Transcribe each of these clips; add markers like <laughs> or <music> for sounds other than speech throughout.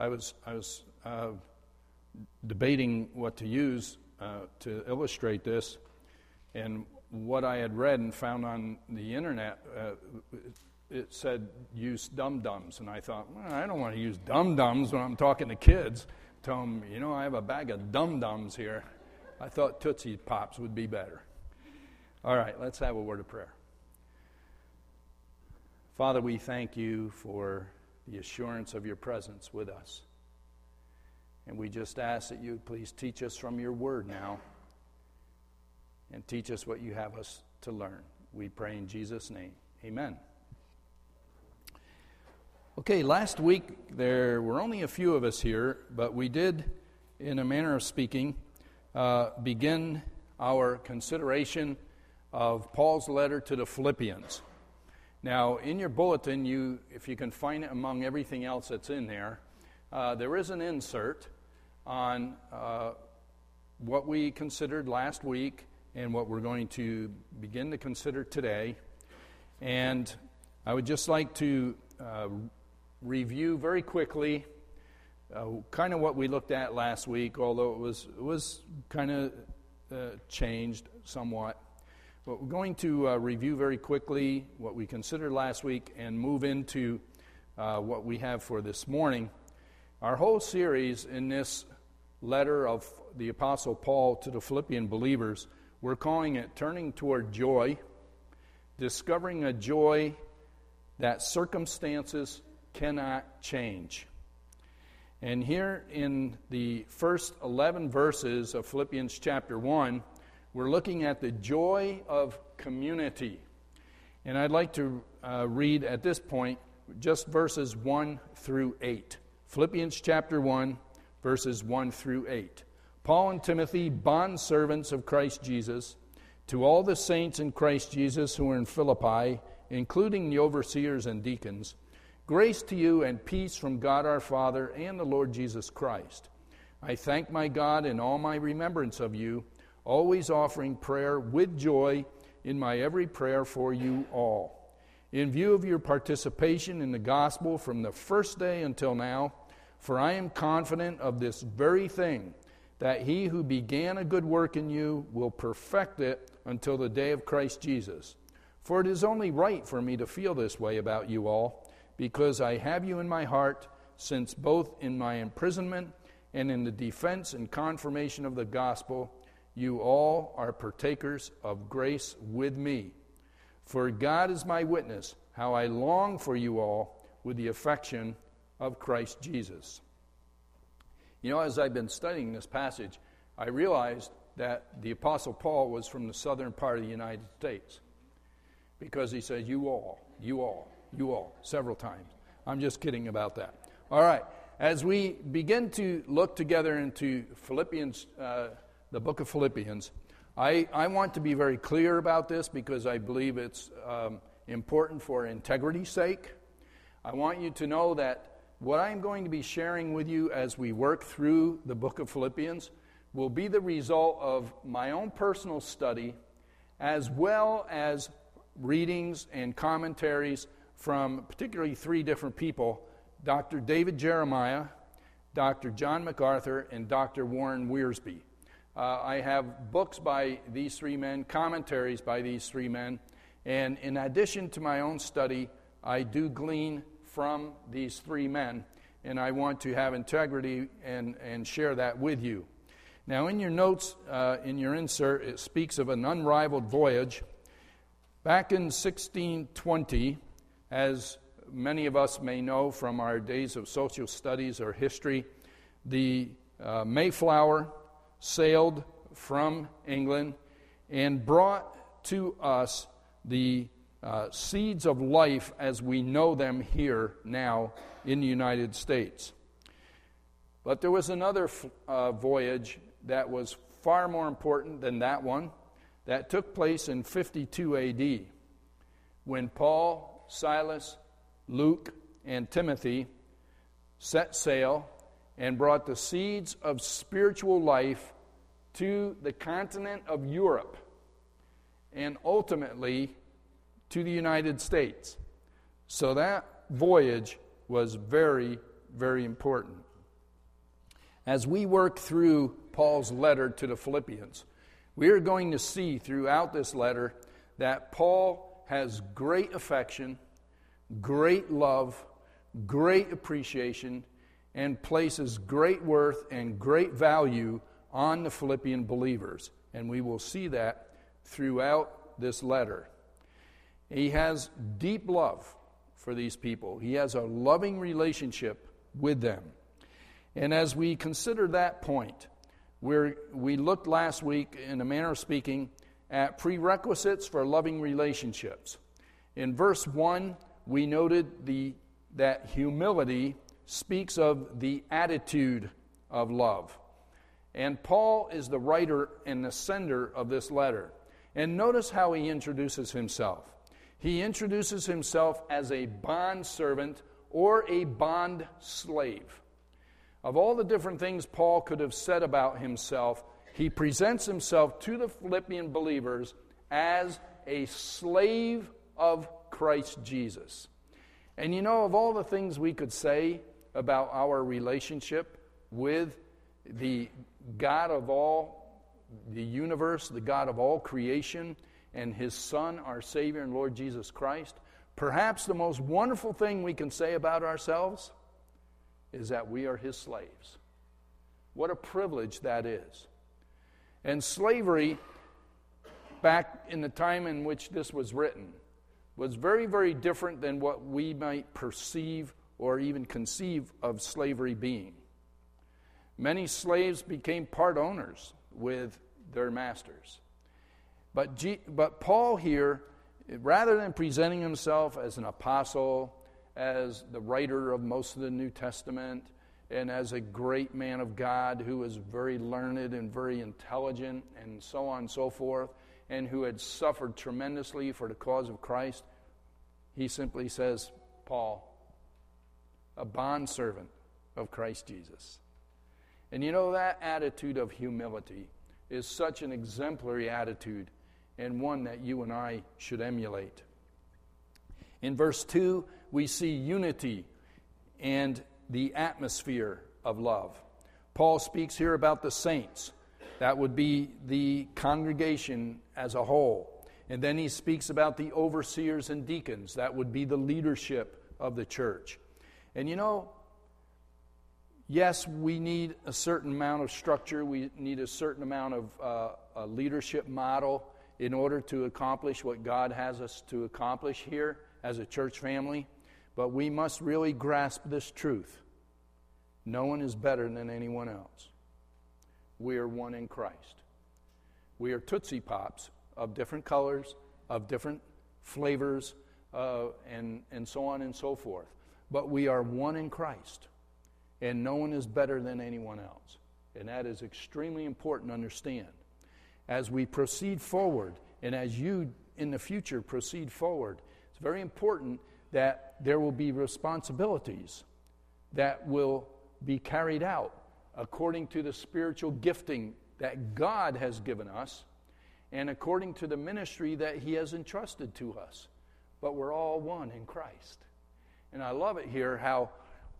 I was, I was uh, debating what to use uh, to illustrate this, and what I had read and found on the internet, uh, it said use dum dums, and I thought, well, I don't want to use dum dums when I'm talking to kids. Tell them, you know, I have a bag of dum dums here. I thought Tootsie Pops would be better. All right, let's have a word of prayer. Father, we thank you for the assurance of your presence with us. And we just ask that you please teach us from your word now and teach us what you have us to learn. We pray in Jesus' name. Amen. Okay, last week there were only a few of us here, but we did, in a manner of speaking, uh, begin our consideration of Paul's letter to the Philippians. Now, in your bulletin, you, if you can find it among everything else that's in there, uh, there is an insert on uh, what we considered last week and what we're going to begin to consider today. And I would just like to uh, review very quickly uh, kind of what we looked at last week, although it was, it was kind of uh, changed somewhat. But we're going to uh, review very quickly what we considered last week and move into uh, what we have for this morning. Our whole series in this letter of the Apostle Paul to the Philippian believers, we're calling it Turning Toward Joy, discovering a joy that circumstances cannot change. And here in the first 11 verses of Philippians chapter 1, we're looking at the joy of community. And I'd like to uh, read at this point just verses 1 through 8. Philippians chapter 1, verses 1 through 8. Paul and Timothy, bond servants of Christ Jesus, to all the saints in Christ Jesus who are in Philippi, including the overseers and deacons, Grace to you and peace from God our Father and the Lord Jesus Christ. I thank my God in all my remembrance of you, always offering prayer with joy in my every prayer for you all. In view of your participation in the gospel from the first day until now, for I am confident of this very thing, that he who began a good work in you will perfect it until the day of Christ Jesus. For it is only right for me to feel this way about you all because I have you in my heart, since both in my imprisonment and in the defense and confirmation of the gospel, you all are partakers of grace with me. For God is my witness, how I long for you all with the affection of Christ Jesus. You know, as I've been studying this passage, I realized that the Apostle Paul was from the southern part of the United States because he says, You all, you all you all several times. I'm just kidding about that. All right. As we begin to look together into Philippians, uh, the book of Philippians, I, I want to be very clear about this because I believe it's um, important for integrity's sake. I want you to know that what I'm going to be sharing with you as we work through the book of Philippians will be the result of my own personal study as well as readings and commentaries from particularly three different people Dr. David Jeremiah, Dr. John MacArthur, and Dr. Warren Wiersbe. Uh, I have books by these three men, commentaries by these three men, and in addition to my own study, I do glean from these three men, and I want to have integrity and, and share that with you. Now, in your notes, uh, in your insert, it speaks of an unrivaled voyage. Back in 1620, as many of us may know from our days of social studies or history, the uh, Mayflower sailed from England and brought to us the uh, seeds of life as we know them here now in the United States. But there was another uh, voyage that was far more important than that one that took place in 52 AD when Paul Silas, Luke, and Timothy set sail and brought the seeds of spiritual life to the continent of Europe and ultimately to the United States. So that voyage was very, very important. As we work through Paul's letter to the Philippians, we are going to see throughout this letter that Paul has great affection, great love, great appreciation, and places great worth and great value on the Philippian believers. And we will see that throughout this letter. He has deep love for these people, he has a loving relationship with them. And as we consider that point, we we looked last week, in a manner of speaking, at prerequisites for loving relationships. In verse 1, we noted the, that humility speaks of the attitude of love. And Paul is the writer and the sender of this letter. And notice how he introduces himself. He introduces himself as a bond servant or a bond slave. Of all the different things Paul could have said about himself, he presents himself to the Philippian believers as a slave of Christ Jesus. And you know, of all the things we could say about our relationship with the God of all the universe, the God of all creation, and His Son, our Savior and Lord Jesus Christ, perhaps the most wonderful thing we can say about ourselves is that we are His slaves. What a privilege that is. And slavery, back in the time in which this was written, was very, very different than what we might perceive or even conceive of slavery being. Many slaves became part owners with their masters. But, G, but Paul here, rather than presenting himself as an apostle, as the writer of most of the New Testament, and as a great man of God who was very learned and very intelligent, and so on and so forth, and who had suffered tremendously for the cause of Christ, he simply says, Paul, a bondservant of Christ Jesus. And you know, that attitude of humility is such an exemplary attitude and one that you and I should emulate. In verse 2, we see unity and the atmosphere of love. Paul speaks here about the saints. That would be the congregation as a whole. And then he speaks about the overseers and deacons. That would be the leadership of the church. And you know, yes, we need a certain amount of structure, we need a certain amount of uh, a leadership model in order to accomplish what God has us to accomplish here as a church family. But we must really grasp this truth no one is better than anyone else. We are one in Christ. We are Tootsie Pops of different colors, of different flavors, uh, and, and so on and so forth. But we are one in Christ and no one is better than anyone else. And that is extremely important to understand. As we proceed forward, and as you in the future proceed forward, it's very important that there will be responsibilities that will be carried out according to the spiritual gifting that God has given us and according to the ministry that He has entrusted to us. But we're all one in Christ. And I love it here how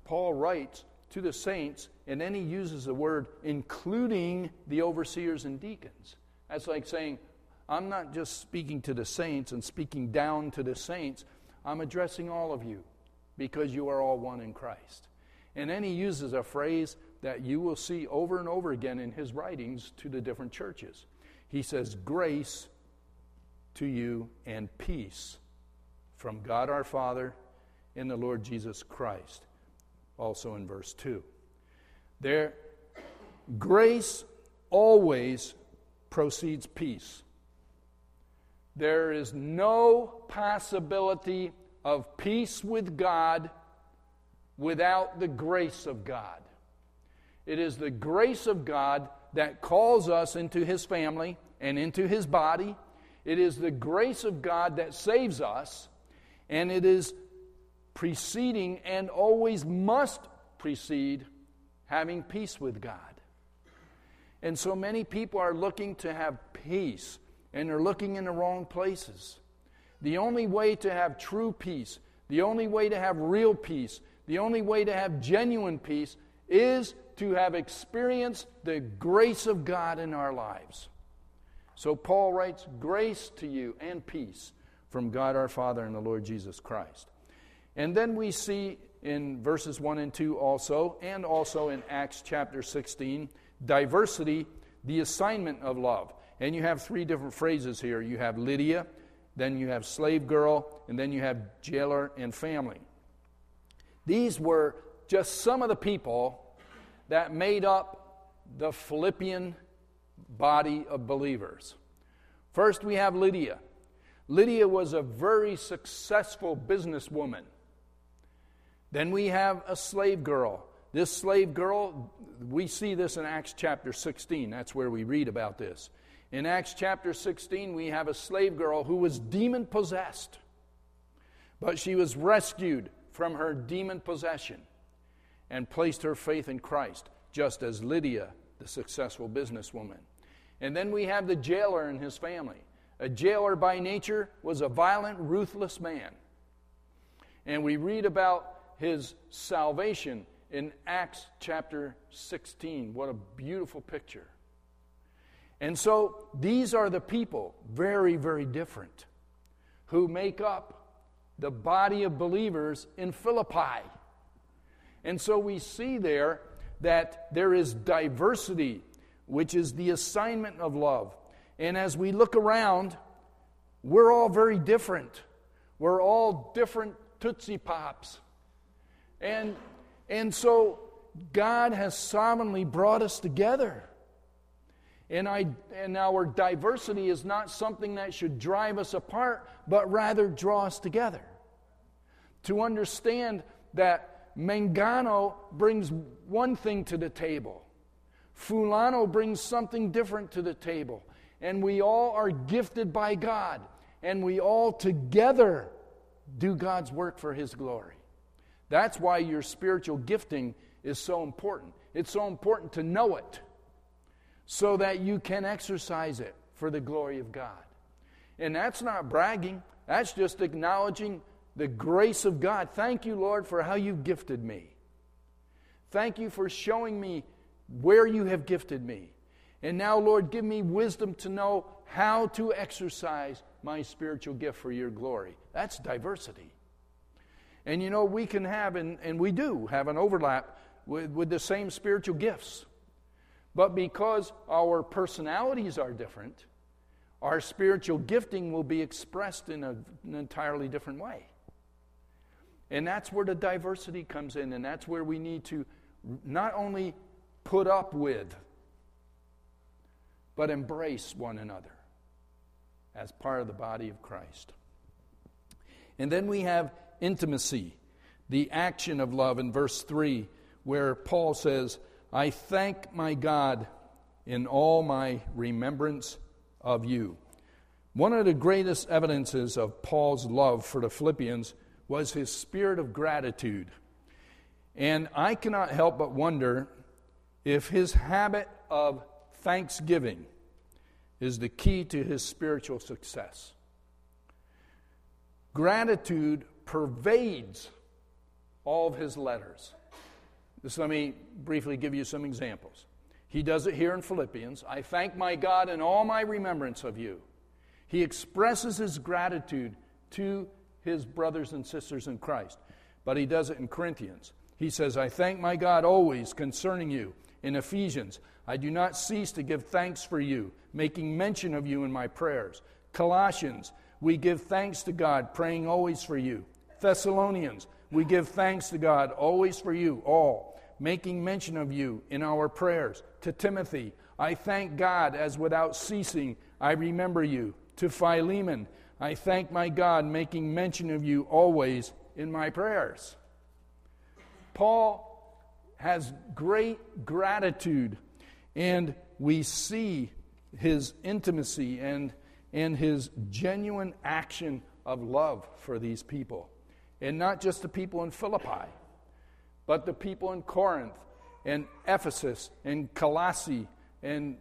Paul writes to the saints, and then he uses the word including the overseers and deacons. That's like saying, I'm not just speaking to the saints and speaking down to the saints, I'm addressing all of you because you are all one in Christ. And then he uses a phrase that you will see over and over again in his writings to the different churches. He says, Grace to you and peace from God our Father and the Lord Jesus Christ also in verse 2. There, grace always proceeds peace. There is no possibility of peace with God without the grace of God. It is the grace of God that calls us into His family and into His body. It is the grace of God that saves us. And it is preceding and always must precede having peace with God. And so many people are looking to have peace, and they're looking in the wrong places. The only way to have true peace, the only way to have real peace, the only way to have genuine peace is to have experienced the grace of God in our lives. So Paul writes, Grace to you and peace from God our Father and the Lord Jesus Christ. And then we see in verses 1 and 2 also, and also in Acts chapter 16, diversity, the assignment of love. And you have three different phrases here. You have Lydia, then you have slave girl, and then you have jailer and family. These were just some of the people that made up the Philippian body of believers. First, we have Lydia. Lydia was a very successful businesswoman. Then we have a slave girl. This slave girl, we see this in Acts chapter 16. That's where we read about this. In Acts chapter 16, we have a slave girl who was demon possessed, but she was rescued from her demon possession and placed her faith in Christ, just as Lydia, the successful businesswoman. And then we have the jailer and his family. A jailer by nature was a violent, ruthless man. And we read about his salvation in Acts chapter 16. What a beautiful picture. And so these are the people, very, very different, who make up the body of believers in Philippi. And so we see there that there is diversity, which is the assignment of love. And as we look around, we're all very different. We're all different Tootsie Pops. And, and so God has sovereignly brought us together. And, I, and our diversity is not something that should drive us apart, but rather draw us together. To understand that Mangano brings one thing to the table, Fulano brings something different to the table, and we all are gifted by God, and we all together do God's work for His glory. That's why your spiritual gifting is so important. It's so important to know it so that you can exercise it for the glory of God. And that's not bragging, that's just acknowledging the grace of God. Thank you, Lord, for how you gifted me. Thank you for showing me where you have gifted me. And now, Lord, give me wisdom to know how to exercise my spiritual gift for your glory. That's diversity. And you know, we can have, and, and we do have an overlap with, with the same spiritual gifts. But because our personalities are different, our spiritual gifting will be expressed in a, an entirely different way. And that's where the diversity comes in, and that's where we need to not only put up with, but embrace one another as part of the body of Christ. And then we have intimacy, the action of love in verse 3, where Paul says, I thank my God in all my remembrance of you. One of the greatest evidences of Paul's love for the Philippians was his spirit of gratitude. And I cannot help but wonder if his habit of thanksgiving is the key to his spiritual success. Gratitude pervades all of his letters. Just let me briefly give you some examples. He does it here in Philippians. I thank my God in all my remembrance of you. He expresses his gratitude to his brothers and sisters in Christ. But he does it in Corinthians. He says, I thank my God always concerning you. In Ephesians, I do not cease to give thanks for you, making mention of you in my prayers. Colossians, we give thanks to God, praying always for you. Thessalonians, we give thanks to God always for you all making mention of you in our prayers. To Timothy, I thank God as without ceasing I remember you. To Philemon, I thank my God, making mention of you always in my prayers. Paul has great gratitude, and we see his intimacy and, and his genuine action of love for these people. And not just the people in Philippi, but the people in Corinth and Ephesus and Colossae and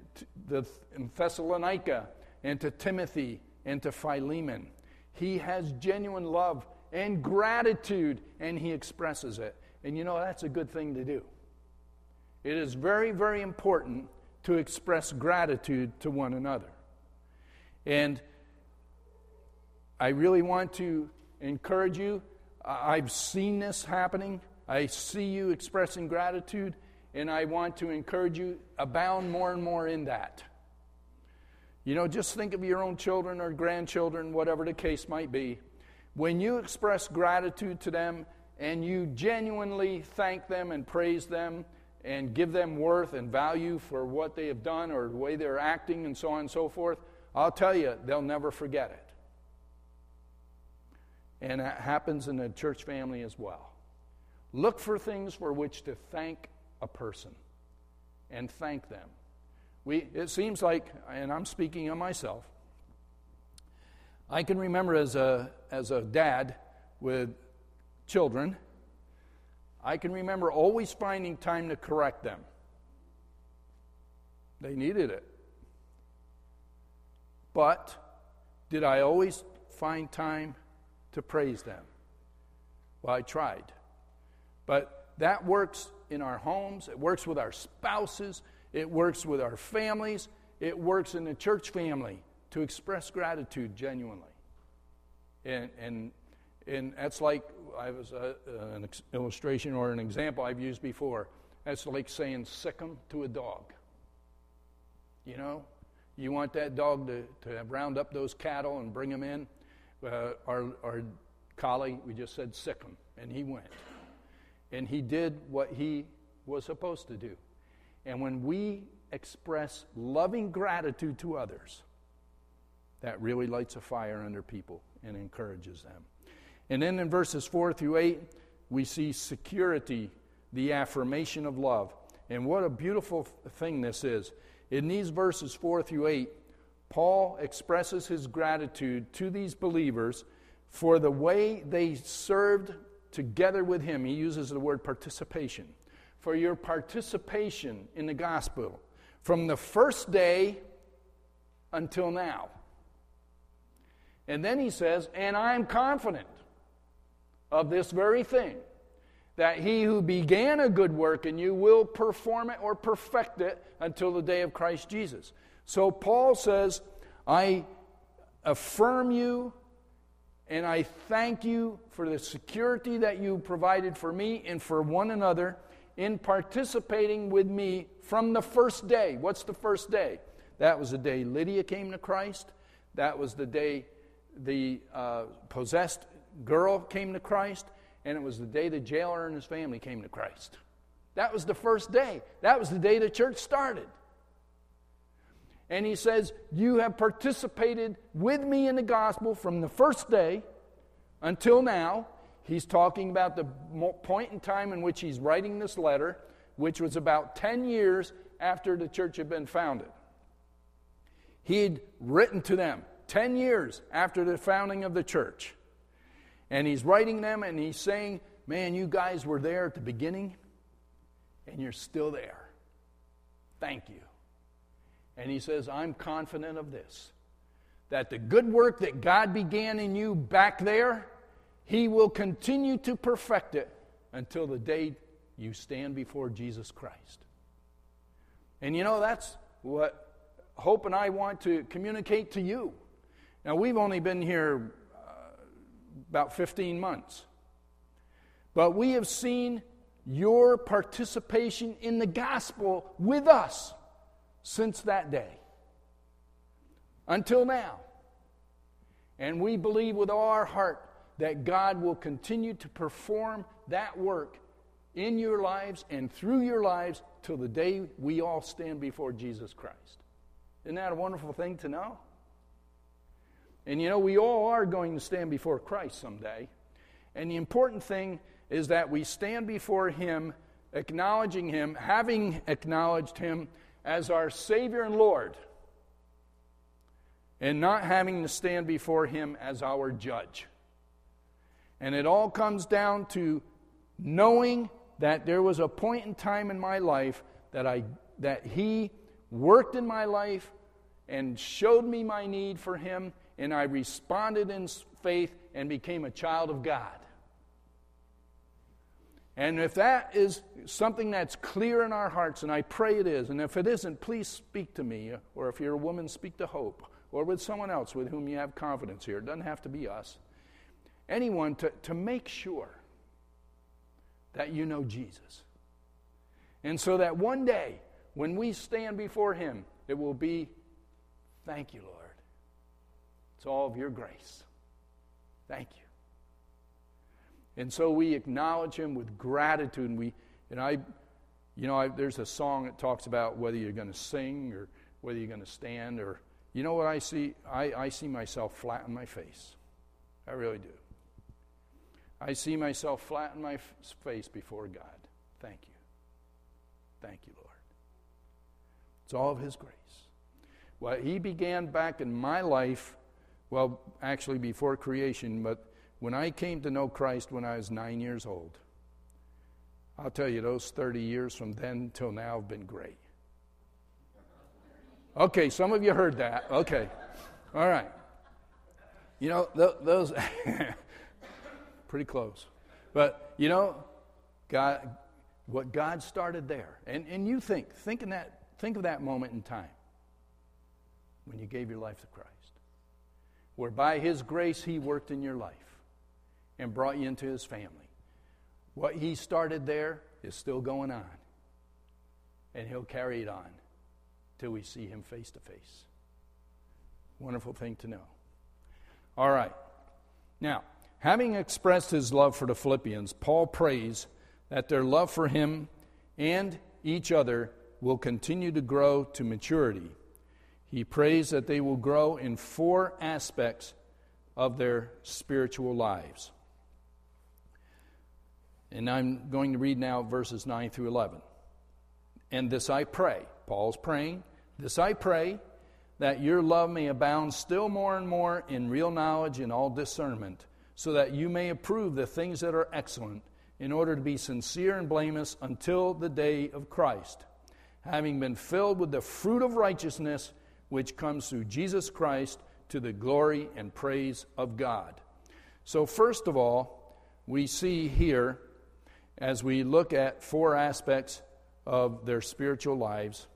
the and Thessalonica and to Timothy and to Philemon. He has genuine love and gratitude and he expresses it. And you know, that's a good thing to do. It is very, very important to express gratitude to one another. And I really want to encourage you. I've seen this happening. I see you expressing gratitude, and I want to encourage you abound more and more in that. You know, just think of your own children or grandchildren, whatever the case might be. When you express gratitude to them and you genuinely thank them and praise them and give them worth and value for what they have done or the way they're acting and so on and so forth, I'll tell you, they'll never forget it. And that happens in the church family as well. Look for things for which to thank a person and thank them. We, it seems like, and I'm speaking of myself, I can remember as a, as a dad with children, I can remember always finding time to correct them. They needed it. But did I always find time to praise them? Well, I tried. But that works in our homes, it works with our spouses, it works with our families, it works in the church family to express gratitude genuinely. And, and, and that's like, I was a, an illustration or an example I've used before. That's like saying sick 'em to a dog. You know, you want that dog to, to round up those cattle and bring them in. Uh, our, our collie, we just said sick 'em, and he went. And he did what he was supposed to do. And when we express loving gratitude to others, that really lights a fire under people and encourages them. And then in verses 4 through 8, we see security, the affirmation of love. And what a beautiful thing this is. In these verses 4 through 8, Paul expresses his gratitude to these believers for the way they served together with him. He uses the word participation. For your participation in the gospel from the first day until now. And then he says, And I'm confident of this very thing, that he who began a good work in you will perform it or perfect it until the day of Christ Jesus. So Paul says, I affirm you and I thank you for the security that you provided for me and for one another in participating with me from the first day. What's the first day? That was the day Lydia came to Christ. That was the day the uh, possessed girl came to Christ, and it was the day the jailer and his family came to Christ. That was the first day. That was the day the church started. And he says, You have participated with me in the gospel from the first day until now. He's talking about the point in time in which he's writing this letter, which was about 10 years after the church had been founded. He'd written to them 10 years after the founding of the church. And he's writing them and he's saying, Man, you guys were there at the beginning and you're still there. Thank you. And he says, I'm confident of this that the good work that God began in you back there, he will continue to perfect it until the day you stand before Jesus Christ. And you know, that's what Hope and I want to communicate to you. Now, we've only been here uh, about 15 months, but we have seen your participation in the gospel with us since that day until now. And we believe with all our heart that God will continue to perform that work in your lives and through your lives till the day we all stand before Jesus Christ. Isn't that a wonderful thing to know? And you know, we all are going to stand before Christ someday. And the important thing is that we stand before Him, acknowledging Him, having acknowledged Him as our Savior and Lord, and not having to stand before Him as our judge. And it all comes down to knowing that there was a point in time in my life that, I, that He worked in my life and showed me my need for Him and I responded in faith and became a child of God. And if that is something that's clear in our hearts, and I pray it is, and if it isn't, please speak to me. Or if you're a woman, speak to Hope. Or with someone else with whom you have confidence here. It doesn't have to be us. Anyone to, to make sure that you know Jesus. And so that one day, when we stand before Him, it will be, Thank you, Lord. It's all of your grace. Thank you. And so we acknowledge Him with gratitude. And we, and I, you know, I, there's a song that talks about whether you're going to sing or whether you're going to stand or, you know what I see? I, I see myself flat on my face. I really do. I see myself flat on my f- face before God. Thank you. Thank you, Lord. It's all of His grace. What He began back in my life, well, actually before creation, but when I came to know Christ when I was nine years old, I'll tell you, those 30 years from then till now have been great. Okay, some of you heard that. Okay. All right. You know, th- those, <laughs> pretty close. But, you know, God, what God started there, and, and you think, think, in that, think of that moment in time when you gave your life to Christ, where by His grace He worked in your life and brought you into His family. What He started there is still going on, and He'll carry it on till we see Him face to face. Wonderful thing to know. All right. Now, having expressed his love for the Philippians, Paul prays that their love for him and each other will continue to grow to maturity. He prays that they will grow in four aspects of their spiritual lives. And I'm going to read now verses 9 through 11. And this I pray. Paul's praying. This I pray that your love may abound still more and more in real knowledge and all discernment, so that you may approve the things that are excellent, in order to be sincere and blameless until the day of Christ, having been filled with the fruit of righteousness which comes through Jesus Christ to the glory and praise of God. So, first of all, we see here, as we look at four aspects of their spiritual lives,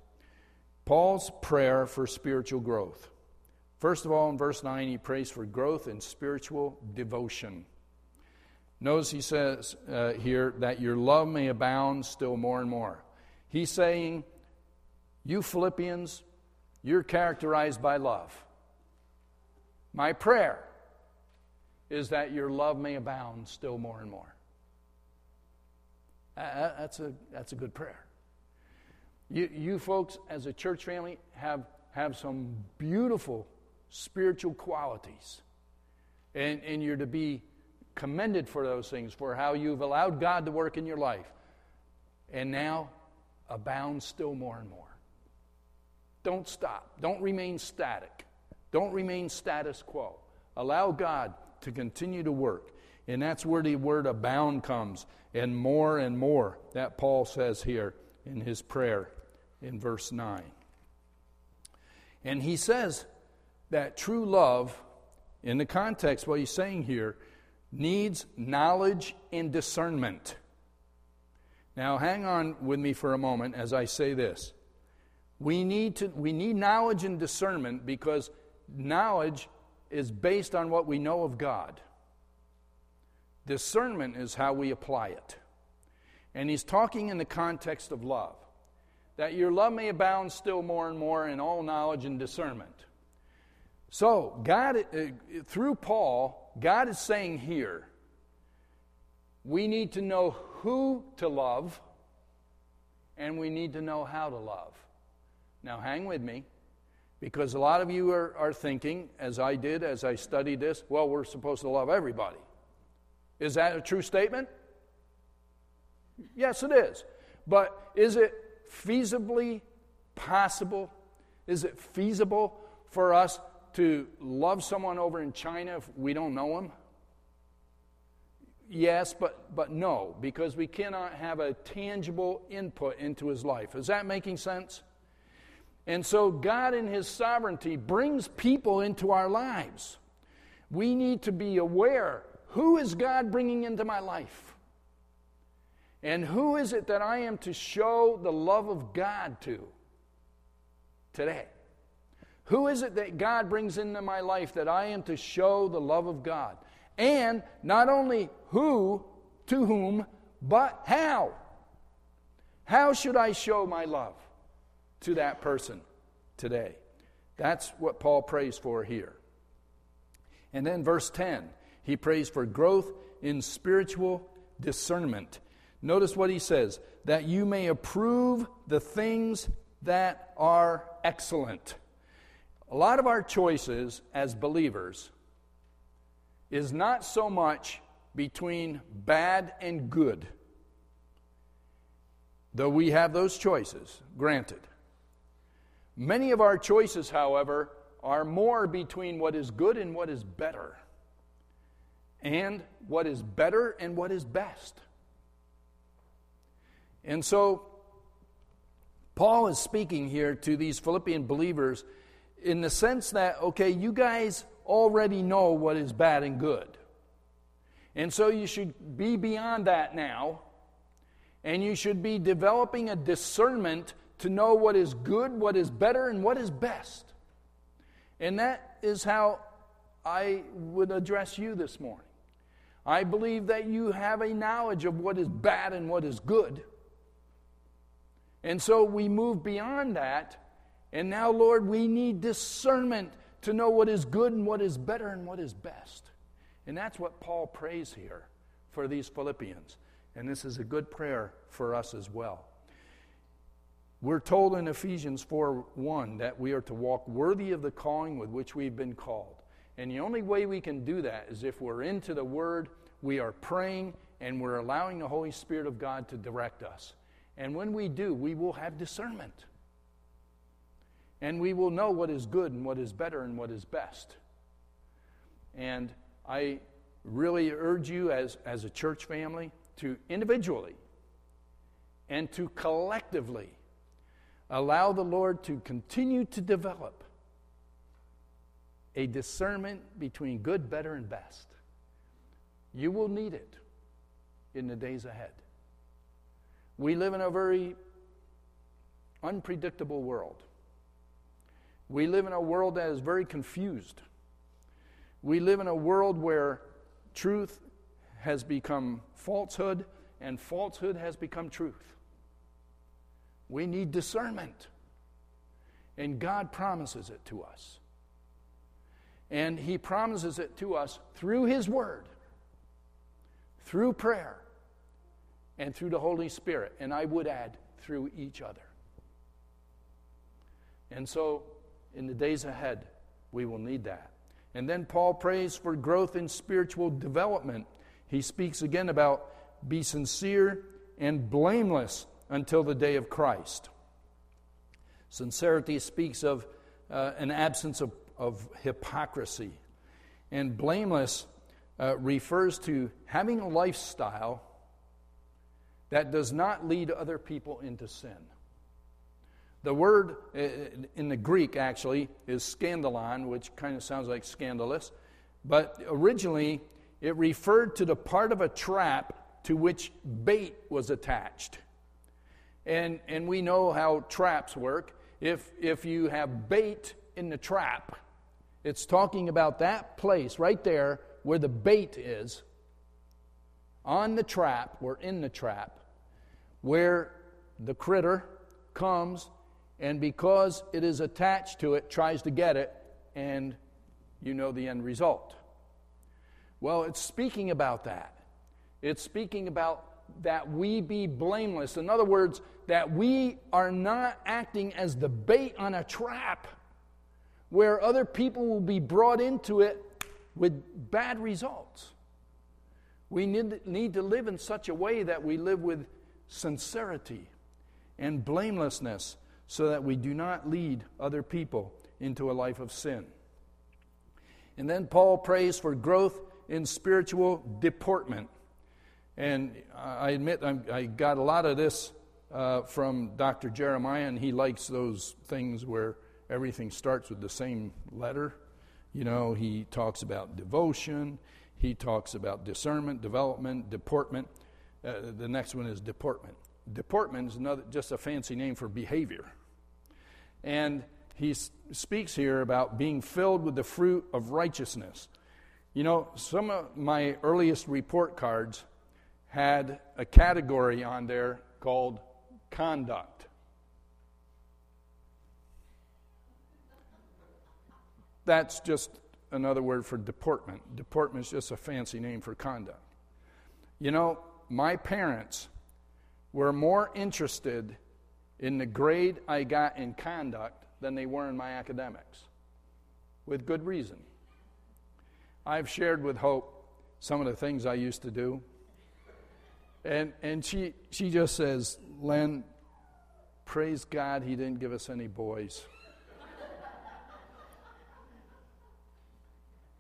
Paul's prayer for spiritual growth. First of all, in verse 9, he prays for growth in spiritual devotion. Notice he says uh, here that your love may abound still more and more. He's saying, You Philippians, you're characterized by love. My prayer is that your love may abound still more and more. That's, a, that's a good prayer. You, you folks, as a church family, have, have some beautiful spiritual qualities. And, and you're to be commended for those things, for how you've allowed God to work in your life. And now abound still more and more. Don't stop. Don't remain static. Don't remain status quo. Allow God to continue to work. And that's where the word abound comes, and more and more, that Paul says here in his prayer in verse 9. And he says that true love, in the context, what he's saying here, needs knowledge and discernment. Now, hang on with me for a moment as I say this. We need, to, we need knowledge and discernment because knowledge is based on what we know of God. Discernment is how we apply it. And he's talking in the context of love that your love may abound still more and more in all knowledge and discernment. So, God, uh, through Paul, God is saying here, we need to know who to love and we need to know how to love. Now, hang with me, because a lot of you are, are thinking, as I did as I studied this, well, we're supposed to love everybody. Is that a true statement? Yes, it is. But is it feasibly possible? Is it feasible for us to love someone over in China if we don't know him? Yes, but, but no, because we cannot have a tangible input into his life. Is that making sense? And so, God, in His sovereignty, brings people into our lives. We need to be aware who is God bringing into my life? And who is it that I am to show the love of God to today? Who is it that God brings into my life that I am to show the love of God? And not only who, to whom, but how. How should I show my love to that person today? That's what Paul prays for here. And then verse 10, he prays for growth in spiritual discernment. Notice what he says that you may approve the things that are excellent. A lot of our choices as believers is not so much between bad and good, though we have those choices, granted. Many of our choices, however, are more between what is good and what is better, and what is better and what is best. And so, Paul is speaking here to these Philippian believers in the sense that, okay, you guys already know what is bad and good. And so you should be beyond that now, and you should be developing a discernment to know what is good, what is better, and what is best. And that is how I would address you this morning. I believe that you have a knowledge of what is bad and what is good. And so we move beyond that. And now, Lord, we need discernment to know what is good and what is better and what is best. And that's what Paul prays here for these Philippians. And this is a good prayer for us as well. We're told in Ephesians 4 1 that we are to walk worthy of the calling with which we've been called. And the only way we can do that is if we're into the Word, we are praying, and we're allowing the Holy Spirit of God to direct us. And when we do, we will have discernment. And we will know what is good and what is better and what is best. And I really urge you as, as a church family to individually and to collectively allow the Lord to continue to develop a discernment between good, better, and best. You will need it in the days ahead. We live in a very unpredictable world. We live in a world that is very confused. We live in a world where truth has become falsehood and falsehood has become truth. We need discernment. And God promises it to us. And He promises it to us through His Word, through prayer, and through the Holy Spirit. And I would add, through each other. And so, in the days ahead, we will need that. And then Paul prays for growth in spiritual development. He speaks again about be sincere and blameless until the day of Christ. Sincerity speaks of uh, an absence of, of hypocrisy. And blameless uh, refers to having a lifestyle that does not lead other people into sin. The word uh, in the Greek actually is scandalon, which kind of sounds like scandalous, but originally it referred to the part of a trap to which bait was attached. And, and we know how traps work. If, if you have bait in the trap, it's talking about that place right there where the bait is on the trap or in the trap where the critter comes and because it is attached to it tries to get it and you know the end result. Well it's speaking about that. It's speaking about that we be blameless. In other words that we are not acting as the bait on a trap where other people will be brought into it with bad results we need, need to live in such a way that we live with sincerity and blamelessness so that we do not lead other people into a life of sin. And then Paul prays for growth in spiritual deportment. And I admit I'm, i got a lot of this uh, from Dr. Jeremiah, and he likes those things where everything starts with the same letter. You know, he talks about devotion, he talks about discernment, development, deportment. Uh, the next one is deportment. Deportment is another, just a fancy name for behavior. And he speaks here about being filled with the fruit of righteousness. You know, some of my earliest report cards had a category on there called conduct. That's just another word for deportment. Deportment is just a fancy name for conduct. You know, my parents were more interested in the grade I got in conduct than they were in my academics, with good reason. I've shared with Hope some of the things I used to do. And, and she, she just says, Len, praise God he didn't give us any boys.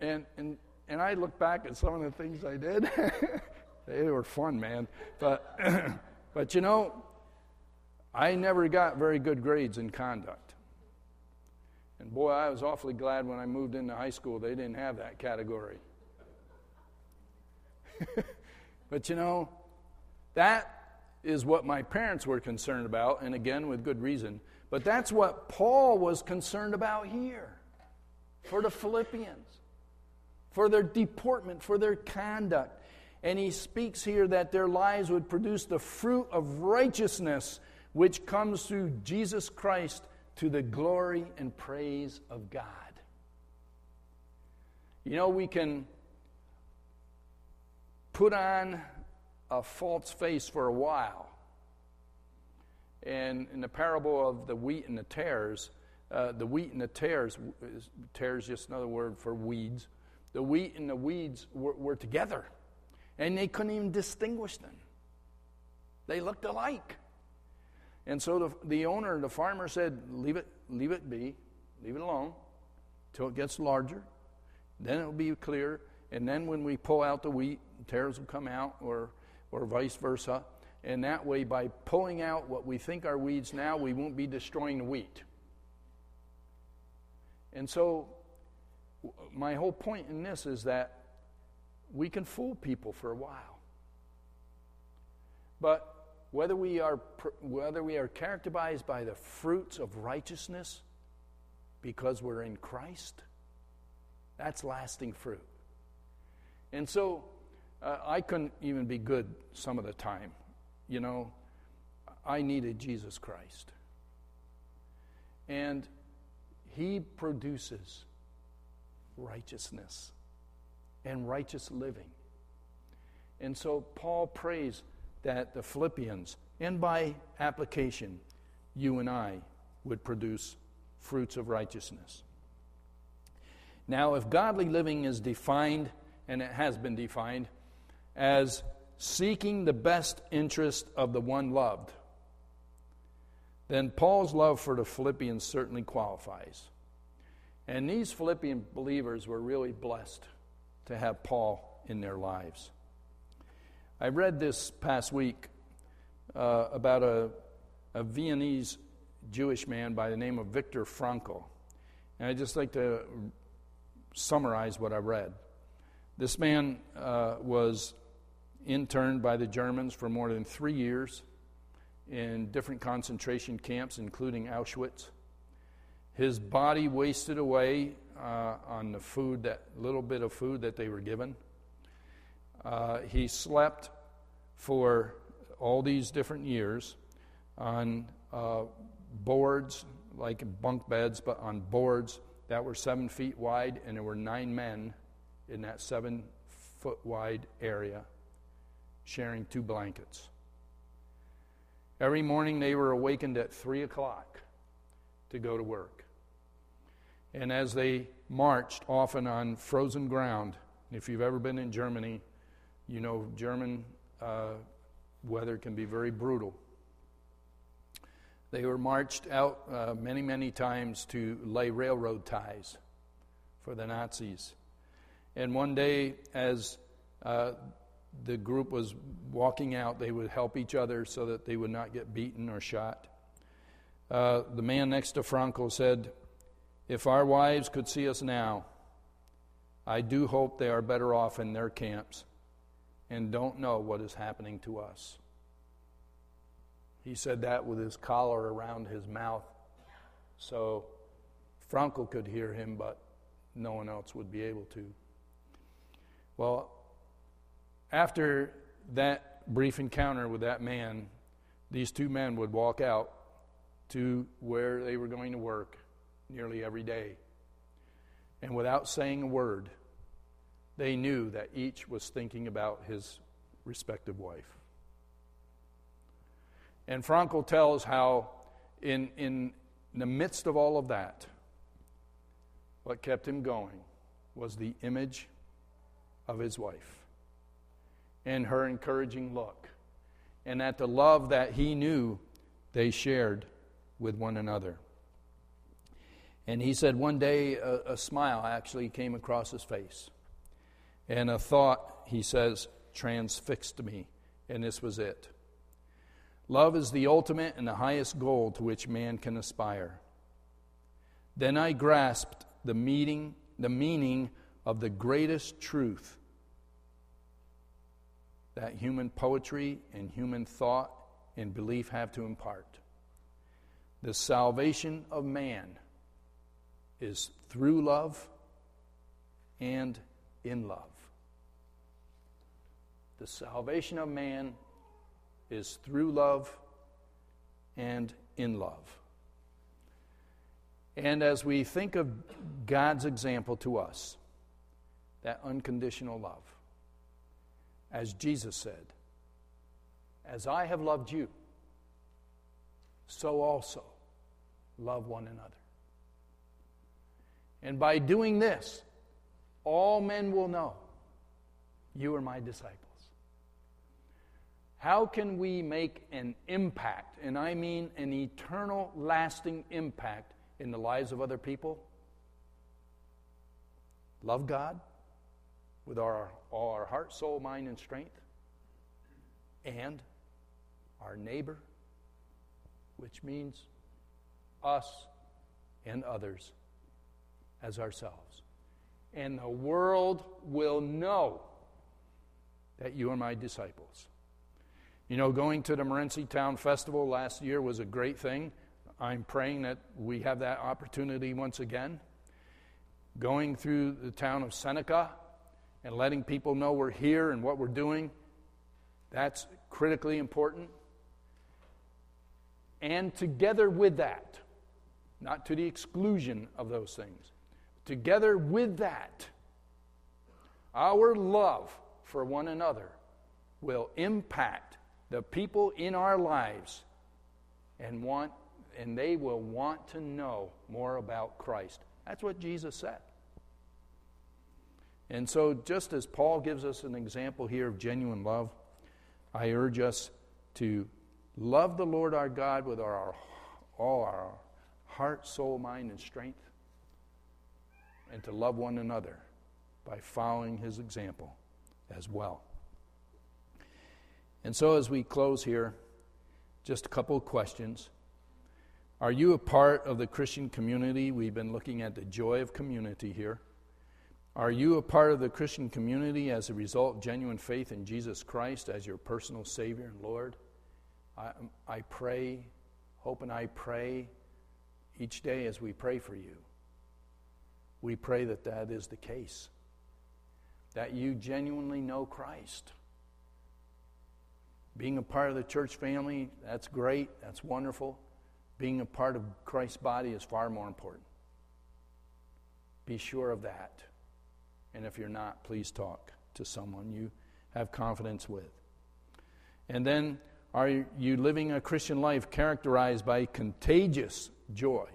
And, and, and I look back at some of the things I did. <laughs> they were fun, man. But, <clears throat> but you know, I never got very good grades in conduct. And boy, I was awfully glad when I moved into high school they didn't have that category. <laughs> but you know, that is what my parents were concerned about, and again, with good reason. But that's what Paul was concerned about here for the Philippians, for their deportment, for their conduct. And he speaks here that their lives would produce the fruit of righteousness, which comes through Jesus Christ to the glory and praise of God. You know, we can put on a false face for a while. And in the parable of the wheat and the tares, uh, the wheat and the tares, tares just another word for weeds. The wheat and the weeds were, were together, and they couldn't even distinguish them. They looked alike. And so the, the owner, the farmer said, Leave it, leave it be, leave it alone till it gets larger. Then it will be clear. And then when we pull out the wheat, tares will come out, or or vice versa. And that way, by pulling out what we think are weeds now, we won't be destroying the wheat. And so, my whole point in this is that we can fool people for a while. But whether we are, whether we are characterized by the fruits of righteousness because we're in Christ, that's lasting fruit. And so, uh, I couldn't even be good some of the time. You know, I needed Jesus Christ. And He produces righteousness and righteous living. And so Paul prays that the Philippians, and by application, you and I would produce fruits of righteousness. Now, if godly living is defined, and it has been defined, as seeking the best interest of the one loved, then Paul's love for the Philippians certainly qualifies. And these Philippian believers were really blessed to have Paul in their lives. I read this past week uh, about a, a Viennese Jewish man by the name of Viktor Frankl. And I'd just like to summarize what I read. This man uh, was interned by the Germans for more than three years in different concentration camps, including Auschwitz. His body wasted away uh, on the food, that little bit of food that they were given. Uh, he slept for all these different years on uh, boards, like bunk beds, but on boards that were seven feet wide, and there were nine men in that seven foot wide area sharing two blankets. Every morning they were awakened at 3 o'clock to go to work. And as they marched, often on frozen ground, if you've ever been in Germany, you know German uh, weather can be very brutal. They were marched out uh, many, many times to lay railroad ties for the Nazis. And one day, as uh, the group was walking out, they would help each other so that they would not get beaten or shot. Uh, the man next to Frankl said, If our wives could see us now, I do hope they are better off in their camps and don't know what is happening to us. He said that with his collar around his mouth so Frankl could hear him, but no one else would be able to. Well, after that brief encounter with that man, these two men would walk out to where they were going to work nearly every day. And without saying a word, they knew that each was thinking about his respective wife. And Frankl tells how, in, in, the midst of all of that, what kept him going was the image of his wife and her encouraging look, and at the love that he knew they shared with one another. And he said one day a, a, smile actually came across his face. And a thought, he says, transfixed me. And this was it. Love is the ultimate and the highest goal to which man can aspire. Then I grasped the meaning, the meaning of the greatest truth that human poetry and human thought and belief have to impart. The salvation of man is through love and in love. The salvation of man is through love and in love. And as we think of God's example to us, that unconditional love, as Jesus said, As I have loved you, so also love one another. And by doing this, all men will know you are my disciples. How can we make an impact, and I mean an eternal, lasting impact in the lives of other people? Love God with our, all our heart, soul, mind, and strength, and our neighbor, which means us and others as ourselves. And the world will know that you are my disciples. You know, going to the Morenci Town Festival last year was a great thing. I'm praying that we have that opportunity once again. Going through the town of Seneca and letting people know we're here and what we're doing, that's critically important. And together with that, not to the exclusion of those things, together with that, our love for one another will impact the people in our lives and want and they will want to know more about Christ. That's what Jesus said. And so just as Paul gives us an example here of genuine love, I urge us to love the Lord our God with our all our heart, soul, mind, and strength, and to love one another by following his example as well. And so, as we close here, just a couple of questions. Are you a part of the Christian community? We've been looking at the joy of community here. Are you a part of the Christian community as a result of genuine faith in Jesus Christ as your personal Savior and Lord? I, I pray, hope, and I pray each day as we pray for you. We pray that that is the case, that you genuinely know Christ being a part of the church family, that's great, that's wonderful. Being a part of Christ's body is far more important. Be sure of that. And if you're not, please talk to someone you have confidence with. And then, are you living a Christian life characterized by contagious joy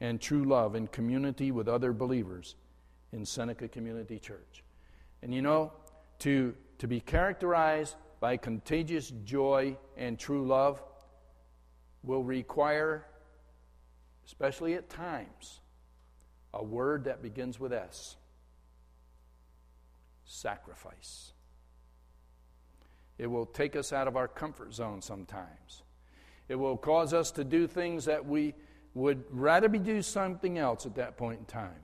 and true love in community with other believers in Seneca Community Church? And you know, to, to be characterized by contagious joy and true love will require, especially at times, a word that begins with S sacrifice. It will take us out of our comfort zone sometimes. It will cause us to do things that we would rather be do something else at that point in time.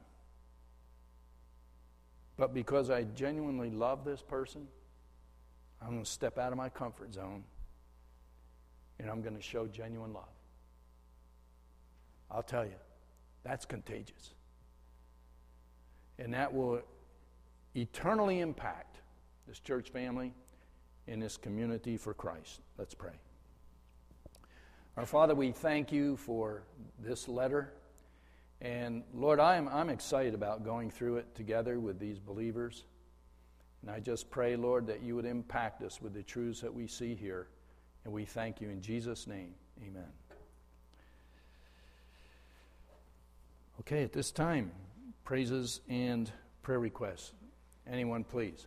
But because I genuinely love this person, I'm going to step out of my comfort zone and I'm going to show genuine love. I'll tell you, that's contagious. And that will eternally impact this church family and this community for Christ. Let's pray. Our Father, we thank you for this letter. And Lord, I'm, I'm excited about going through it together with these believers. And I just pray, Lord, that you would impact us with the truths that we see here. And we thank you in Jesus' name. Amen. Okay, at this time, praises and prayer requests. Anyone, please.